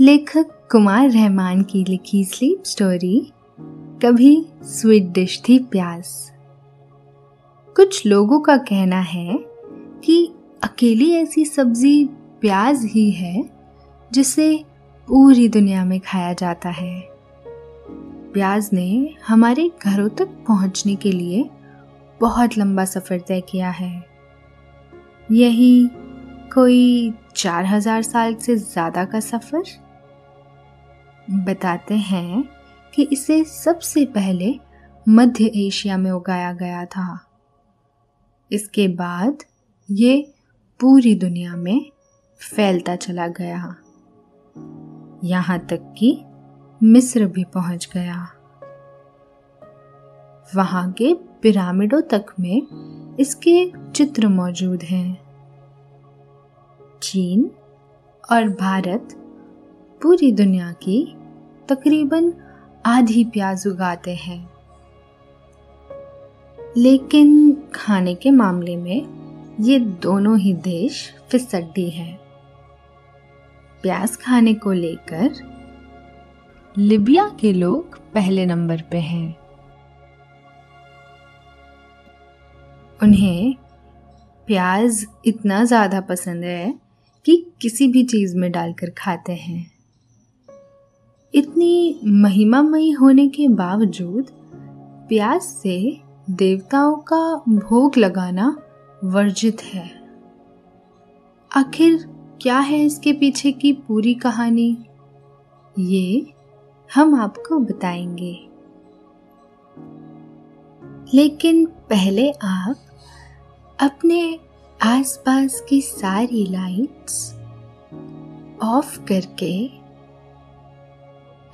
लेखक कुमार रहमान की लिखी स्लीप स्टोरी कभी स्वीट डिश थी प्याज कुछ लोगों का कहना है कि अकेली ऐसी सब्ज़ी प्याज ही है जिसे पूरी दुनिया में खाया जाता है। प्याज ने हमारे घरों तक पहुँचने के लिए बहुत लंबा सफ़र तय किया है। यही कोई चार हज़ार साल से ज़्यादा का सफ़र? बताते हैं कि इसे सबसे पहले मध्य एशिया में उगाया गया था। इसके बाद ये पूरी दुनिया में फैलता चला गया। यहाँ तक कि मिस्र भी पहुँच गया। वहाँ के पिरामिडों तक में इसके चित्र मौजूद हैं। चीन और भारत पूरी दुनिया की तकरीबन आधी प्याज उगाते हैं। लेकिन खाने के मामले में ये दोनों ही देश फिसड्डी हैं। प्याज खाने को लेकर लिबिया के लोग पहले नंबर पे हैं। उन्हें प्याज इतना ज़्यादा पसंद है कि किसी भी चीज़ में डालकर खाते हैं। इतनी महिमामयी होने के बावजूद प्याज से देवताओं का भोग लगाना वर्जित है। आखिर क्या है इसके पीछे की पूरी कहानी? ये हम आपको बताएँगे। लेकिन पहले आप अपने आसपास की सारी लाइट्स ऑफ़ करके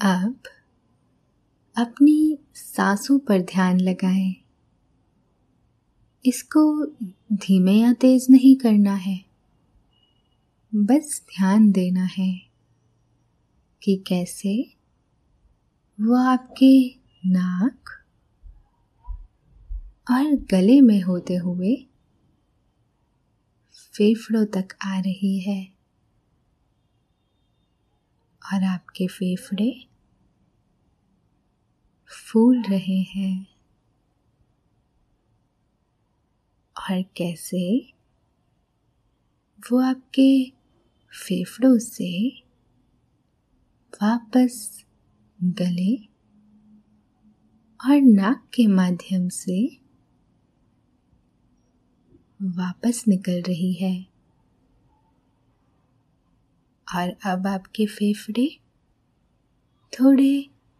अब अपनी सांसों पर ध्यान लगाएँ। इसको धीमे या तेज नहीं करना है बस ध्यान देना है कि कैसे वो आपके नाक और गले में होते हुए फेफड़ों तक आ रही है और आपके फेफड़े फूल रहे हैं। और कैसे? वो आपके फेफड़ों से वापस गले और नाक के माध्यम से वापस निकल रही है। और अब आपके फेफड़े थोड़े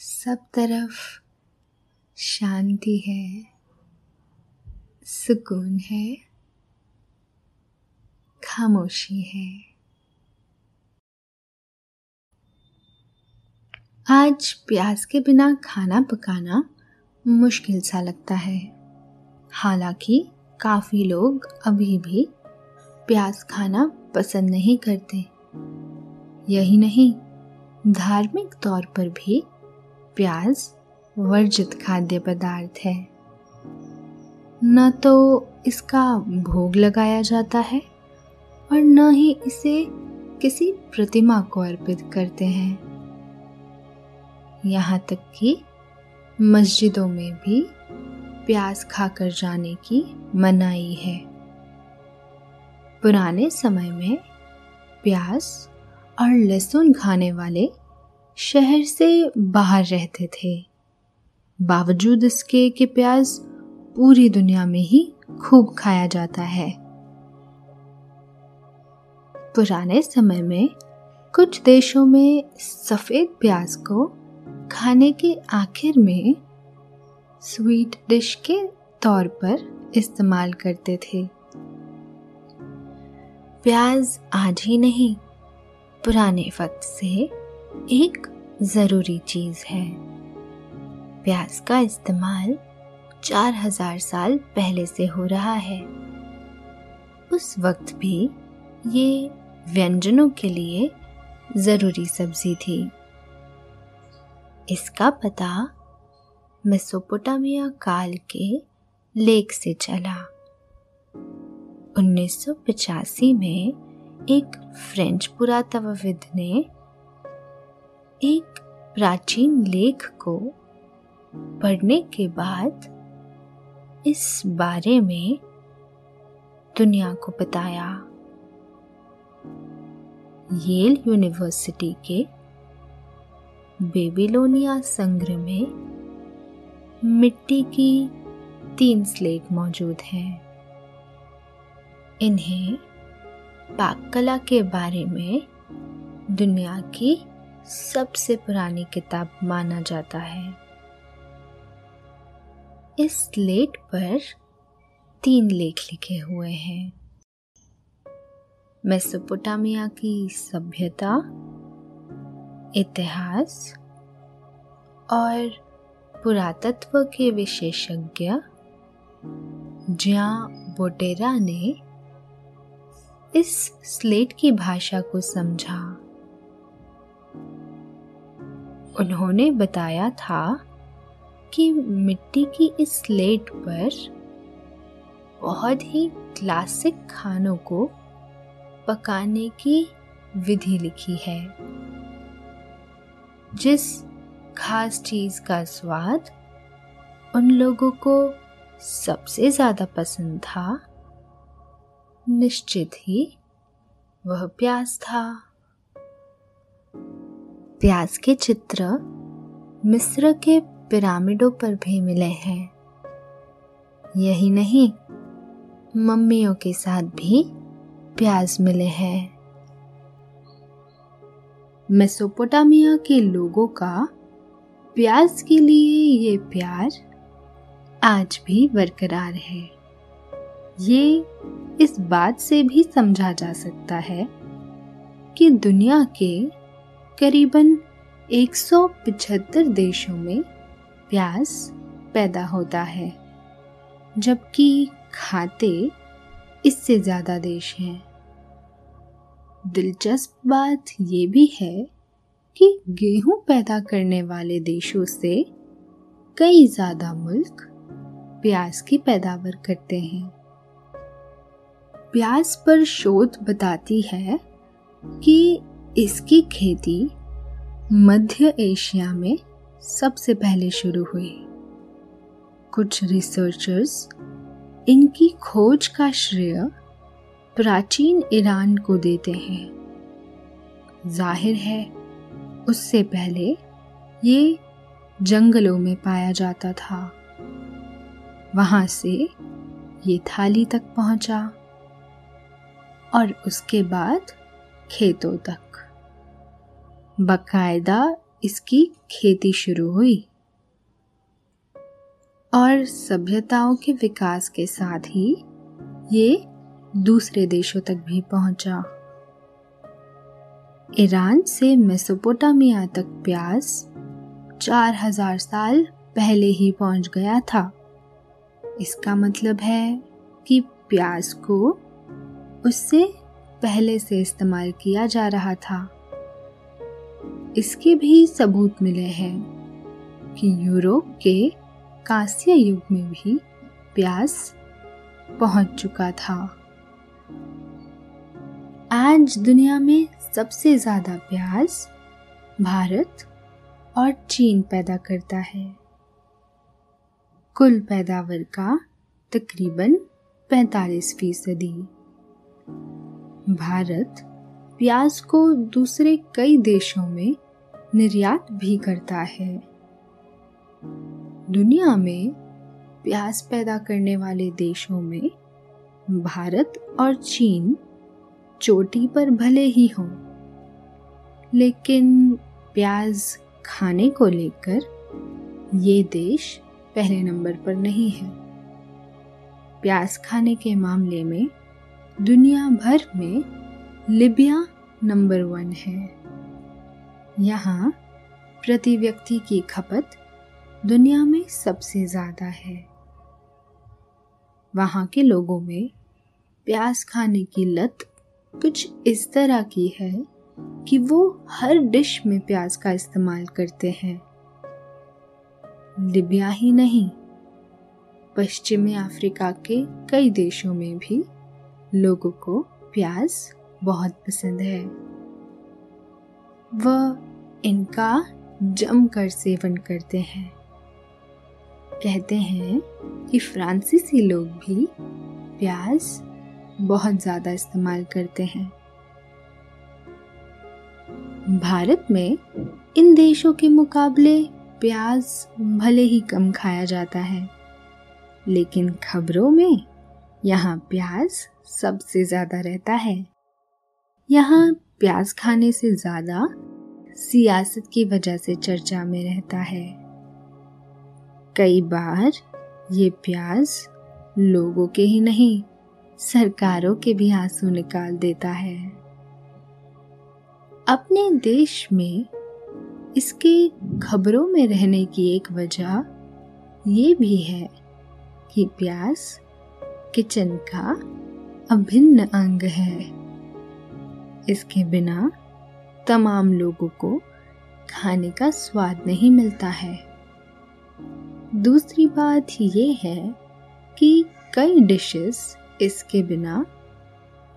सब तरफ़ शांति है, सुकून है, खामोशी है। आज प्याज के बिना खाना पकाना मुश्किल सा लगता है। हालाँकि काफ़ी लोग अभी भी प्याज खाना पसंद नहीं करते। यही नहीं, धार्मिक तौर पर भी प्याज वर्जित खाद्य पदार्थ है। न तो इसका भोग लगाया जाता है और न ही इसे किसी प्रतिमा को अर्पित करते हैं। यहाँ तक कि मस्जिदों में भी प्याज खाकर जाने की मनाही है। पुराने समय में प्याज और लहसुन खाने वाले शहर से बाहर रहते थे। बावजूद इसके कि प्याज पूरी दुनिया में ही खूब खाया जाता है। पुराने समय में कुछ देशों में सफ़ेद प्याज को खाने के आखिर में स्वीट डिश के तौर पर इस्तेमाल करते थे। प्याज आज ही नहीं, पुराने वक्त से एक ज़रूरी चीज़ है। प्याज का इस्तेमाल चार हज़ार साल पहले से हो रहा है। उस वक्त भी ये व्यंजनों के लिए ज़रूरी सब्ज़ी थी। इसका पता मेसोपोटामिया काल के लेख से चला। 1985 में एक फ्रेंच पुरातत्वविद ने एक प्राचीन लेख को पढ़ने के बाद इस बारे में दुनिया को बताया। येल यूनिवर्सिटी के बेबीलोनिया संग्रह में मिट्टी की तीन स्लेट मौजूद हैं। इन्हें पाक कला के बारे में दुनिया की सबसे पुरानी किताब माना जाता है। इस स्लेट पर तीन लेख लिखे हुए हैं। मेसोपोटामिया की सभ्यता, इतिहास और पुरातत्व के विशेषज्ञ ज्या बोटेरा ने इस स्लेट की भाषा को समझा। उन्होंने बताया था कि मिट्टी की इस स्लेट पर बहुत ही क्लासिक खानों को पकाने की विधि लिखी है, जिस खास चीज़ का स्वाद उन लोगों को सबसे ज़्यादा पसंद था। निश्चित ही वह प्याज था। प्याज के चित्र मिस्र के पिरामिडों पर भी मिले हैं। यही नहीं, मम्मियों के साथ भी प्याज मिले हैं। मेसोपोटामिया के लोगों का प्याज के लिए ये प्यार आज भी बरकरार है। ये इस बात से भी समझा जा सकता है कि दुनिया के करीबन 175 देशों में प्याज पैदा होता है, जबकि खाते इससे ज़्यादा देश हैं। दिलचस्प बात ये भी है कि गेहूँ पैदा करने वाले देशों से कई ज़्यादा मुल्क प्याज की पैदावार करते हैं। प्याज पर शोध बताती है कि इसकी खेती मध्य एशिया में सबसे पहले शुरू हुई। कुछ रिसर्चर्स इनकी खोज का श्रेय प्राचीन ईरान को देते हैं। ज़ाहिर है, उससे पहले ये जंगलों में पाया जाता था। वहाँ से ये थाली तक पहुँचा और उसके बाद खेतों तक। बकायदा इसकी खेती शुरू हुई। और सभ्यताओं के विकास के साथ ही ये दूसरे देशों तक भी पहुँचा। ईरान से मेसोपोटामिया तक प्याज चार हज़ार साल पहले ही पहुँच गया था। इसका मतलब है कि प्याज को उससे पहले से इस्तेमाल किया जा रहा था। इसके भी सबूत मिले हैं कि यूरोप के कांस्य युग में भी प्याज पहुँच चुका था। आज दुनिया में सबसे ज़्यादा प्याज भारत और चीन पैदा करता है। कुल पैदावार का तकरीबन 45 फ़ीसदी। भारत प्याज को दूसरे कई देशों में निर्यात भी करता है। दुनिया में प्याज पैदा करने वाले देशों में भारत और चीन चोटी पर भले ही हों, लेकिन प्याज खाने को लेकर ये देश पहले नंबर पर नहीं है। प्याज खाने के मामले में दुनिया भर में लिबिया नंबर वन है। यहाँ प्रति व्यक्ति की खपत दुनिया में सबसे ज़्यादा है। वहाँ के लोगों में प्याज खाने की लत कुछ इस तरह की है कि वो हर डिश में प्याज का इस्तेमाल करते हैं। लिबिया ही नहीं, पश्चिमी अफ्रीका के कई देशों में भी लोगों को प्याज बहुत पसंद है। वह इनका जमकर सेवन करते हैं। कहते हैं कि फ्रांसीसी लोग भी प्याज बहुत ज़्यादा इस्तेमाल करते हैं। भारत में इन देशों के मुकाबले प्याज भले ही कम खाया जाता है, लेकिन खबरों में यहाँ प्याज सबसे ज़्यादा रहता है। यहाँ प्याज खाने से ज़्यादा सियासत की वजह से चर्चा में रहता है। कई बार ये प्याज लोगों के ही नहीं, सरकारों के भी आँसू निकाल देता है। अपने देश में इसके खबरों में रहने की एक वजह ये भी है कि प्याज किचन का अभिन्न अंग है। इसके बिना तमाम लोगों को खाने का स्वाद नहीं मिलता है। दूसरी बात ये है कि कई डिशेस इसके बिना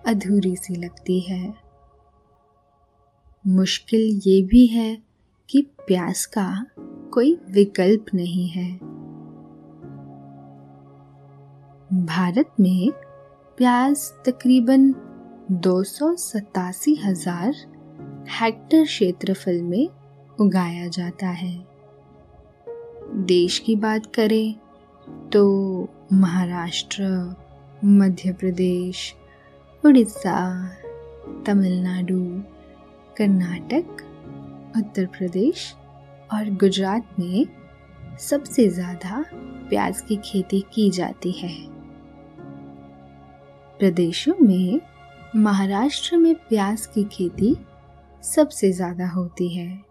अधूरी सी लगती है। मुश्किल ये भी है कि प्याज का कोई विकल्प नहीं है। भारत में प्याज तकरीबन दो हज़ार हेक्टर क्षेत्रफल में उगाया जाता है। देश की बात करें तो महाराष्ट्र मध्य प्रदेश उड़ीसा, तमिलनाडु, कर्नाटक, उत्तर प्रदेश और गुजरात में सबसे ज़्यादा प्याज की खेती की जाती है। प्रदेशों में महाराष्ट्र में प्याज की खेती सबसे ज़्यादा होती है।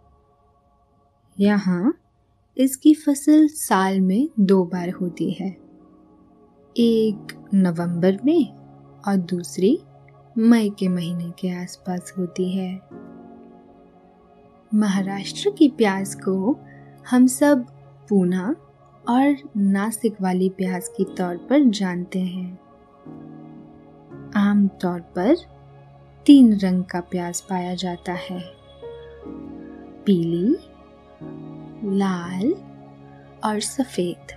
यहाँ इसकी फ़सल साल में दो बार होती है। एक नवंबर में और दूसरी मई के महीने के आसपास होती है। महाराष्ट्र की प्याज को हम सब पूना और नासिक वाली प्याज के तौर पर जानते हैं। आम तौर पर तीन रंग का प्याज पाया जाता है। पीली, लाल और सफ़ेद।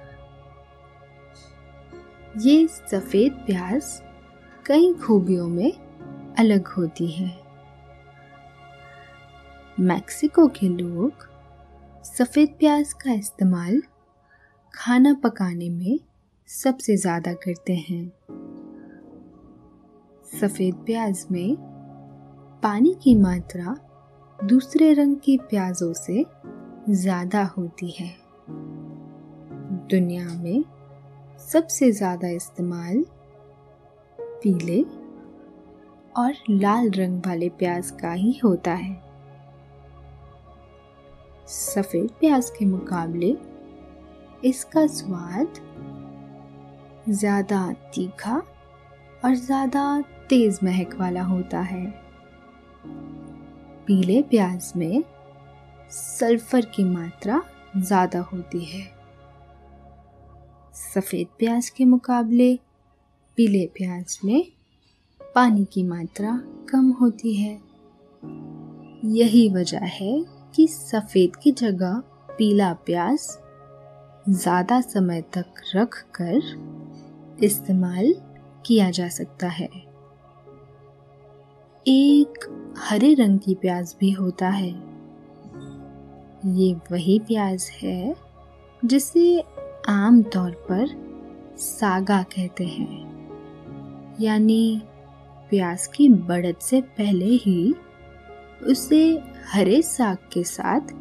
ये सफ़ेद प्याज कई खूबियों में अलग होती है। मैक्सिको के लोग सफ़ेद प्याज का इस्तेमाल खाना पकाने में सबसे ज़्यादा करते हैं। सफ़ेद प्याज में पानी की मात्रा दूसरे रंग की प्याजों से ज़्यादा होती है। दुनिया में सबसे ज़्यादा इस्तेमाल पीले और लाल रंग वाले प्याज का ही होता है। सफ़ेद प्याज के मुकाबले इसका स्वाद ज़्यादा तीखा और ज़्यादा तेज़ महक वाला होता है। पीले प्याज में सल्फ़र की मात्रा ज़्यादा होती है। सफ़ेद प्याज के मुकाबले पीले प्याज में पानी की मात्रा कम होती है। यही वजह है कि सफ़ेद की जगह पीला प्याज ज़्यादा समय तक रख कर इस्तेमाल किया जा सकता है। एक हरे रंग की प्याज भी होता है। ये वही प्याज है जिसे आम तौर पर सागा कहते हैं। यानी प्याज की बढ़त से पहले ही उसे हरे साग के साथ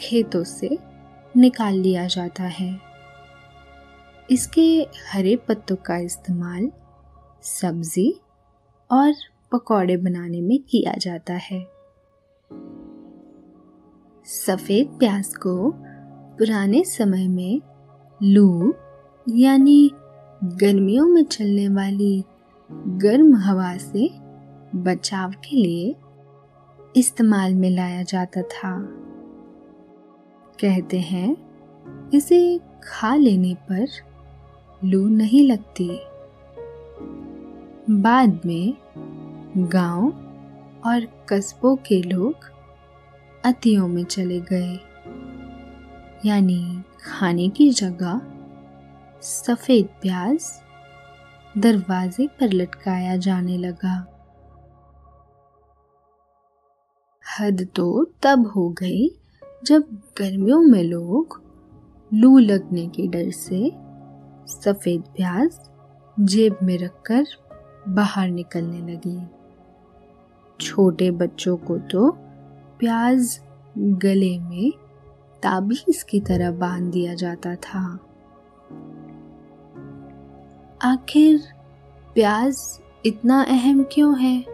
खेतों से निकाल लिया जाता है। इसके हरे पत्तों का इस्तेमाल सब्ज़ी और पकौड़े बनाने में किया जाता है। सफ़ेद प्याज को पुराने समय में लू, यानी गर्मियों में चलने वाली गर्म हवा से बचाव के लिए इस्तेमाल में लाया जाता था। कहते हैं, इसे खा लेने पर लू नहीं लगती। बाद में गाँव और कस्बों के लोग अतियों में चले गए। यानी खाने की जगह सफ़ेद प्याज दरवाजे पर लटकाया जाने लगा। हद तो तब हो गई जब गर्मियों में लोग लू लगने के डर से सफ़ेद प्याज जेब में रखकर बाहर निकलने लगी। छोटे बच्चों को तो प्याज गले में ताबीज की तरह बाँध दिया जाता था। आखिर प्याज इतना अहम क्यों है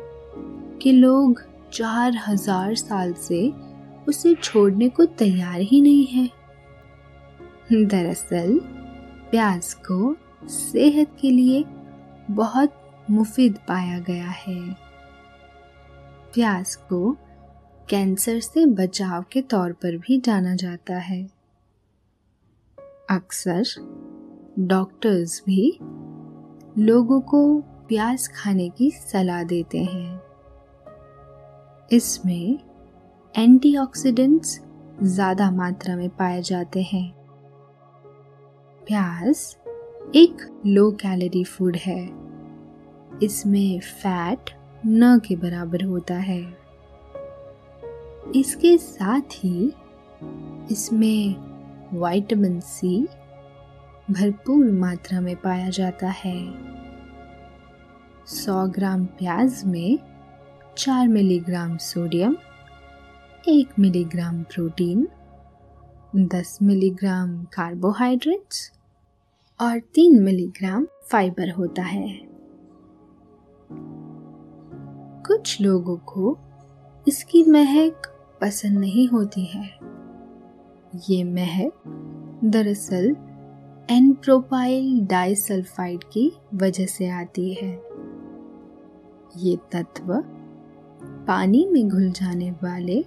कि लोग चार हज़ार साल से उसे छोड़ने को तैयार ही नहीं है? दरअसल प्याज को सेहत के लिए बहुत मुफीद पाया गया है। प्याज को कैंसर से बचाव के तौर पर भी जाना जाता है। अक्सर डॉक्टर्स भी लोगों को प्याज खाने की सलाह देते हैं। इसमें एंटीऑक्सीडेंट्स ज़्यादा मात्रा में पाए जाते हैं। प्याज एक लो कैलोरी फ़ूड है। इसमें फैट न के बराबर होता है। इसके साथ ही इसमें विटामिन सी भरपूर मात्रा में पाया जाता है। 100 ग्राम प्याज में 4 milligram sodium 1 milligram protein 10 milligram carbohydrates और 3 मिलीग्राम फाइबर होता है। कुछ लोगों को इसकी महक पसंद नहीं होती है। ये महक दरअसल एन प्रोपाइल डाइसल्फाइड की वजह से आती है। ये तत्व पानी में घुल जाने वाले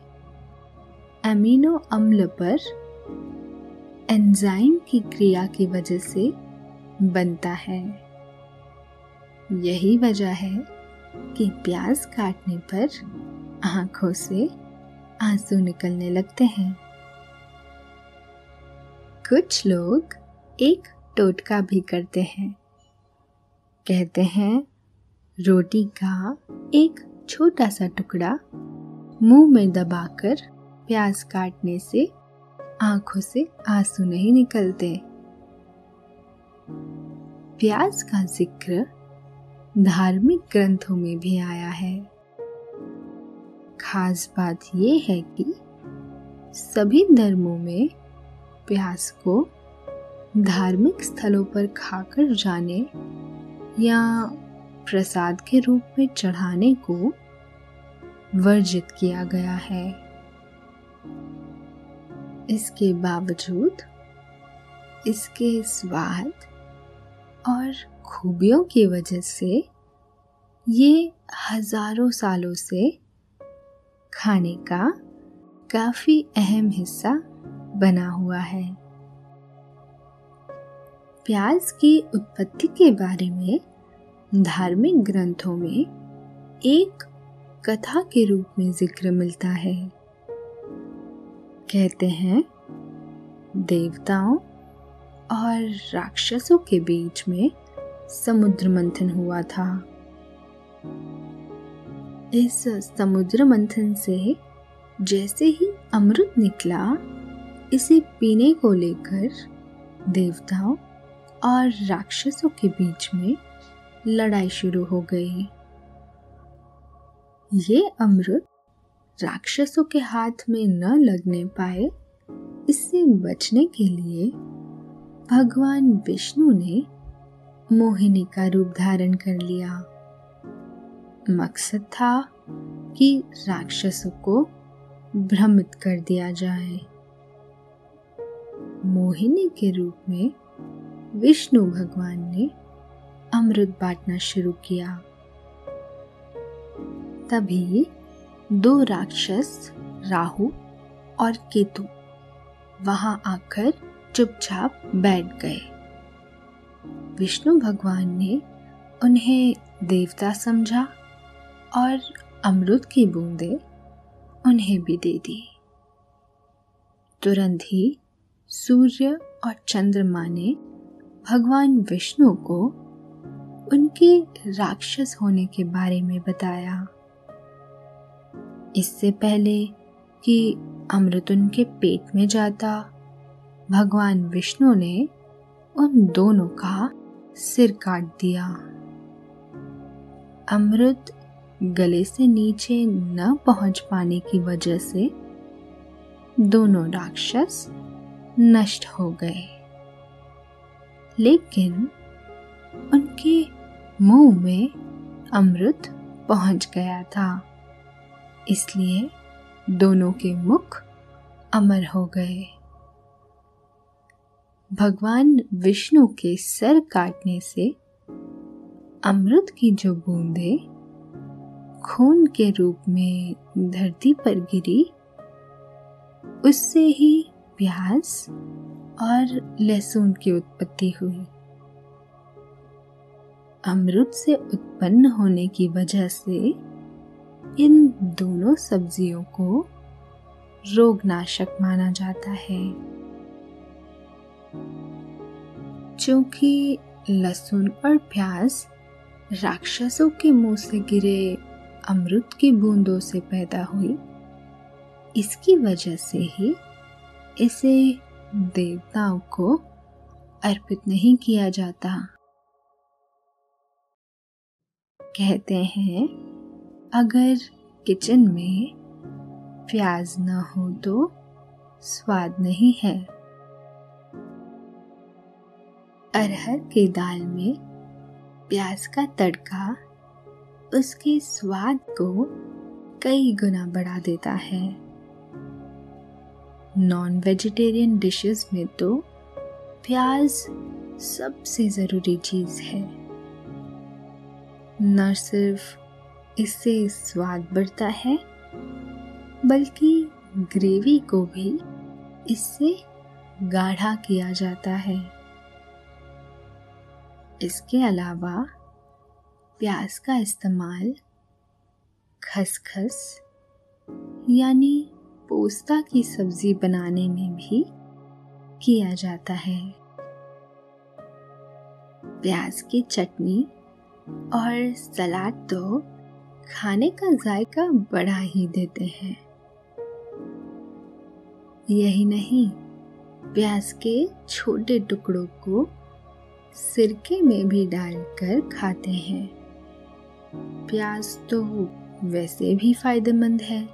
एमिनो अम्ल पर एंजाइम की क्रिया की वजह से बनता है। यही वजह है कि प्याज काटने पर आँखों से आँसू निकलने लगते हैं। कुछ लोग एक टोटका भी करते हैं। कहते हैं, रोटी का एक छोटा सा टुकड़ा मुँह में दबाकर प्याज काटने से आँखों से आँसू नहीं निकलते। प्याज का ज़िक्र धार्मिक ग्रंथों में भी आया है। खास बात यह है कि सभी धर्मों में प्यास को धार्मिक स्थलों पर खाकर जाने या प्रसाद के रूप में चढ़ाने को वर्जित किया गया है। इसके बावजूद इसके स्वाद और खूबियों की वजह से ये हज़ारों सालों से खाने का काफ़ी अहम हिस्सा बना हुआ है। प्याज की उत्पत्ति के बारे में धार्मिक ग्रंथों में एक कथा के रूप में ज़िक्र मिलता है। कहते हैं, देवताओं और राक्षसों के बीच में समुद्र मंथन हुआ था। इस समुद्र मंथन से जैसे ही अमृत निकला, इसे पीने को लेकर देवताओं और राक्षसों के बीच में लड़ाई शुरू हो गई। ये अमृत राक्षसों के हाथ में न लगने पाए, इससे बचने के लिए भगवान विष्णु ने मोहिनी का रूप धारण कर लिया। मकसद था कि राक्षसों को भ्रमित कर दिया जाए। मोहिनी के रूप में विष्णु भगवान ने अमृत बांटना शुरू किया। तभी दो राक्षस, राहु और केतु, वहाँ आकर चुपचाप बैठ गए। विष्णु भगवान ने उन्हें देवता समझा और अमृत की बूंदे उन्हें भी दे दी। तुरंत ही सूर्य और चंद्रमा ने भगवान विष्णु को उनके राक्षस होने के बारे में बताया। इससे पहले कि अमृत उनके पेट में जाता, भगवान विष्णु ने उन दोनों का सिर काट दिया। अमृत गले से नीचे न पहुँच पाने की वजह से दोनों राक्षस नष्ट हो गए। लेकिन उनके मुँह में अमृत पहुँच गया था। इसलिए दोनों के मुख अमर हो गए। भगवान विष्णु के सर काटने से अमृत की जो बूंदे खून के रूप में धरती पर गिरी, उससे ही प्याज और लहसुन की उत्पत्ति हुई। अमृत से उत्पन्न होने की वजह से इन दोनों सब्जियों को रोगनाशक माना जाता है। क्योंकि लहसुन और प्याज राक्षसों के मुँह से गिरे अमृत की बूंदों से पैदा हुई, इसकी वजह से ही इसे देवताओं को अर्पित नहीं किया जाता। कहते हैं, अगर किचन में प्याज न हो तो स्वाद नहीं है। अरहर के दाल में प्याज का तड़का उसके स्वाद को कई गुना बढ़ा देता है। नॉन वेजिटेरियन डिशेस में तो प्याज सबसे ज़रूरी चीज़ है। न सिर्फ़ इससे स्वाद बढ़ता है, बल्कि ग्रेवी को भी इससे गाढ़ा किया जाता है। इसके अलावा प्याज का इस्तेमाल खसखस यानी पोस्ता की सब्ज़ी बनाने में भी किया जाता है। प्याज की चटनी और सलाद तो खाने का जायका बढ़ा ही देते हैं। यही नहीं, प्याज के छोटे टुकड़ों को सिरके में भी डालकर खाते हैं। प्याज तो वैसे भी फ़ायदेमंद है।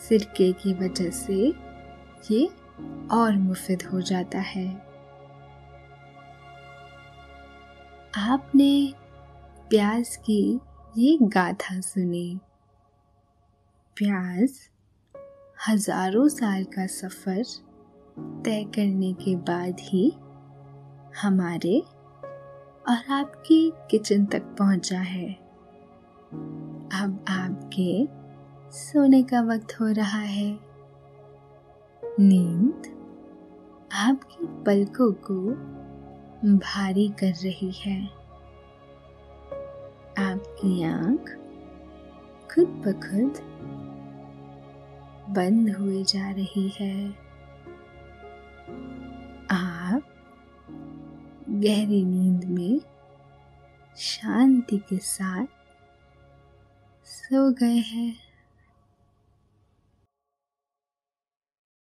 सिरके की वजह से ये और मुफिद हो जाता है। आपने प्याज की ये गाथा सुनी। प्याज हज़ारों साल का सफ़र तय करने के बाद ही हमारे और आपके किचन तक पहुँचा है। अब आपके सोने का वक्त हो रहा है। नींद आपकी पलकों को भारी कर रही है। आपकी आँख खुद ब खुद बंद हुए जा रही है। गहरी नींद में शांति के साथ सो गए हैं।